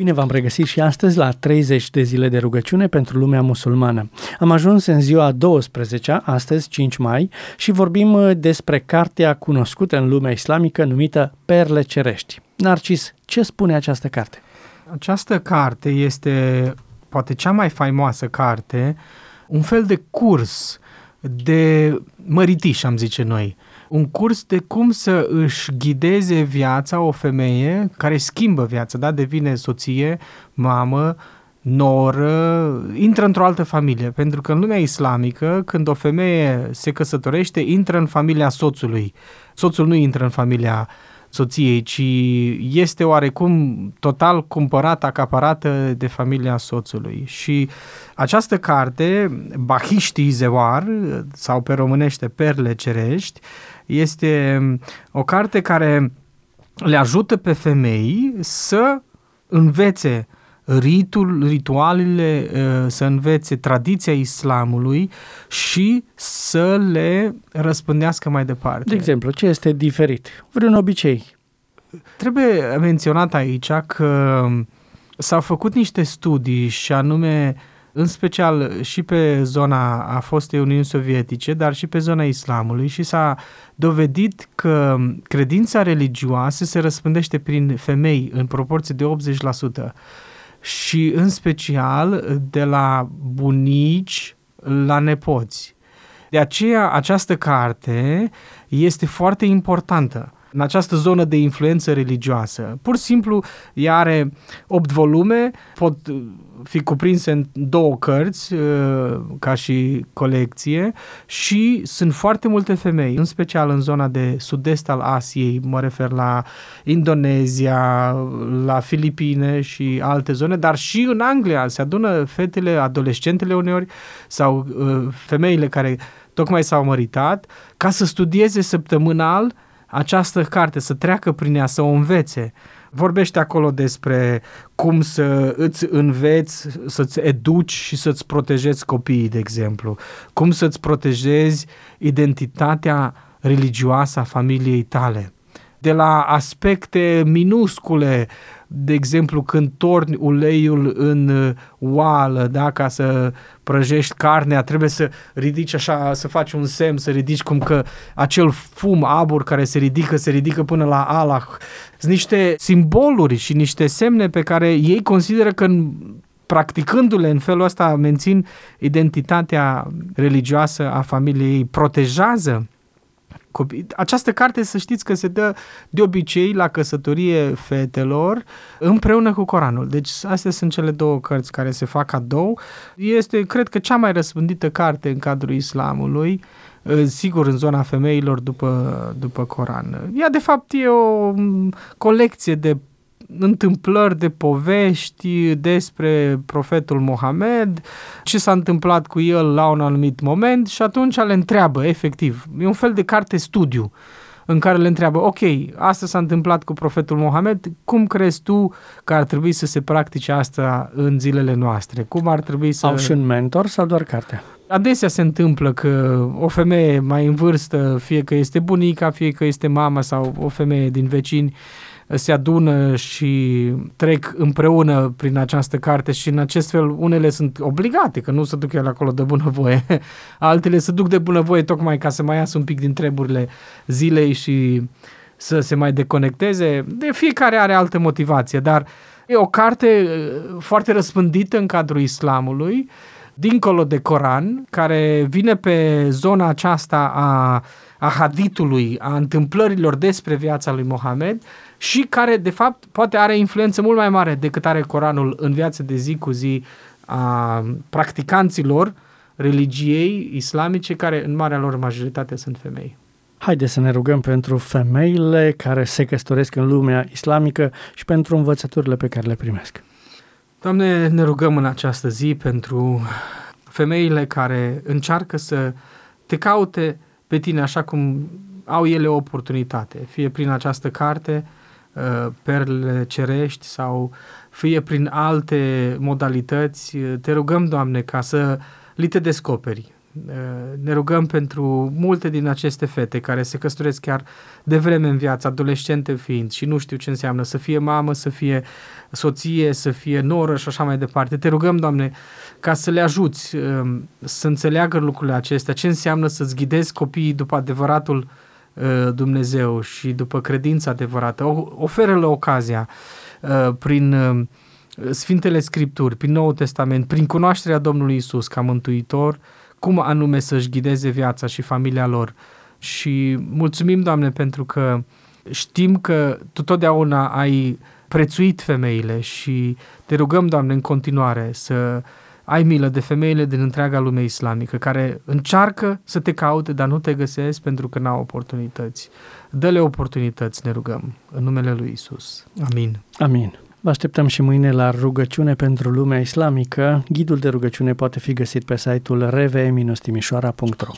Bine v-am regăsit și astăzi la 30 de zile de rugăciune pentru lumea musulmană. Am ajuns în ziua 12 astăzi 5 mai, și vorbim uh, despre cartea cunoscută în lumea islamică numită Perle Cerești. Narcis, ce spune această carte? Această carte este poate cea mai faimoasă carte, un fel de curs de măritiș, am zice noi. Un curs de cum să își ghideze viața o femeie care schimbă viața, da? devine soție, mamă, noră, intră într-o altă familie. Pentru că în lumea islamică, când o femeie se căsătorește, intră în familia soțului. Soțul nu intră în familia soției, ci este oarecum total cumpărată, acaparată de familia soțului. Și această carte, Bahiști Zewar, sau pe românește Perle Cerești, este o carte care le ajută pe femei să învețe ritul, ritualele, uh, să învețe tradiția islamului și să le răspândească mai departe. De exemplu, ce este diferit? Vreun obicei? Trebuie menționat aici că s-au făcut niște studii și anume în special și pe zona a fostei Uniuni Sovietice, dar și pe zona islamului și s-a dovedit că credința religioasă se răspândește prin femei în proporție de 80% și în special de la bunici la nepoți. De aceea această carte este foarte importantă în această zonă de influență religioasă. Pur și simplu, ea are opt volume, pot fi cuprinse în două cărți uh, ca și colecție și sunt foarte multe femei, în special în zona de sud-est al Asiei, mă refer la Indonezia, la Filipine și alte zone, dar și în Anglia se adună fetele, adolescentele uneori sau uh, femeile care tocmai s-au măritat ca să studieze săptămânal această carte, să treacă prin ea, să o învețe. Vorbește acolo despre cum să îți înveți, să-ți educi și să-ți protejezi copiii, de exemplu. Cum să-ți protejezi identitatea religioasă a familiei tale. De la aspecte minuscule, de exemplu, când torni uleiul în uh, oală, da, ca să prăjești carnea, trebuie să ridici așa, să faci un semn, să ridici cum că acel fum abur care se ridică, se ridică până la Allah. Sunt niște simboluri și niște semne pe care ei consideră că practicându-le în felul ăsta mențin identitatea religioasă a familiei, protejează copii. Această carte, să știți că se dă de obicei la căsătorie fetelor împreună cu Coranul. Deci astea sunt cele două cărți care se fac cadou. Este, cred că, cea mai răspândită carte în cadrul islamului sigur în zona femeilor după, după Coran. Ea de fapt e o colecție de întâmplări de povești despre profetul Mohamed, ce s-a întâmplat cu el la un anumit moment și atunci le întreabă, efectiv. E un fel de carte studiu în care le întreabă, ok, asta s-a întâmplat cu profetul Mohamed, cum crezi tu că ar trebui să se practice asta în zilele noastre? Cum ar trebui să... Au și un mentor sau doar cartea? Adesea se întâmplă că o femeie mai în vârstă, fie că este bunica, fie că este mama sau o femeie din vecini, se adună și trec împreună prin această carte și în acest fel unele sunt obligate, că nu se duc el acolo de bunăvoie, altele se duc de bunăvoie tocmai ca să mai iasă un pic din treburile zilei și să se mai deconecteze. De fiecare are altă motivație, dar e o carte uh, foarte răspândită în cadrul islamului, dincolo de Coran, care vine pe zona aceasta a, a haditului, a întâmplărilor despre viața lui Mohamed și care, de fapt, poate are influență mult mai mare decât are Coranul în viața de zi cu zi a practicanților religiei islamice, care în marea lor majoritate sunt femei. Haideți să ne rugăm pentru femeile care se căsătoresc în lumea islamică și pentru învățăturile pe care le primesc. Doamne, ne rugăm în această zi pentru femeile care încearcă să te caute pe tine așa cum au ele o oportunitate, fie prin această carte, Uh, perlele cerești sau fie prin alte modalități, uh, te rugăm, Doamne, ca să li te descoperi. Ne rugăm pentru multe din aceste fete care se căsătoresc chiar de vreme în viață, adolescente fiind și nu știu ce înseamnă să fie mamă, să fie soție, să fie noră și așa mai departe. Te rugăm, Doamne, ca să le ajuți um, să înțeleagă lucrurile acestea, ce înseamnă să-ți ghidezi copiii după adevăratul uh, Dumnezeu și după credința adevărată. Oferă-le ocazia uh, prin um, Sfintele Scripturi, prin Noul Testament, prin cunoașterea Domnului Isus ca Mântuitor, cum anume să-și ghideze viața și familia lor. Și mulțumim, Doamne, pentru că știm că Tu totdeauna ai prețuit femeile și te rugăm, Doamne, în continuare să ai milă de femeile din întreaga lume islamică care încearcă să te caute, dar nu te găsesc pentru că n-au oportunități. Dă-le oportunități, ne rugăm, în numele Lui Isus. Amin. Amin. Vă așteptăm și mâine la rugăciune pentru lumea islamică. Ghidul de rugăciune poate fi găsit pe site-ul rvm-timișoara.ro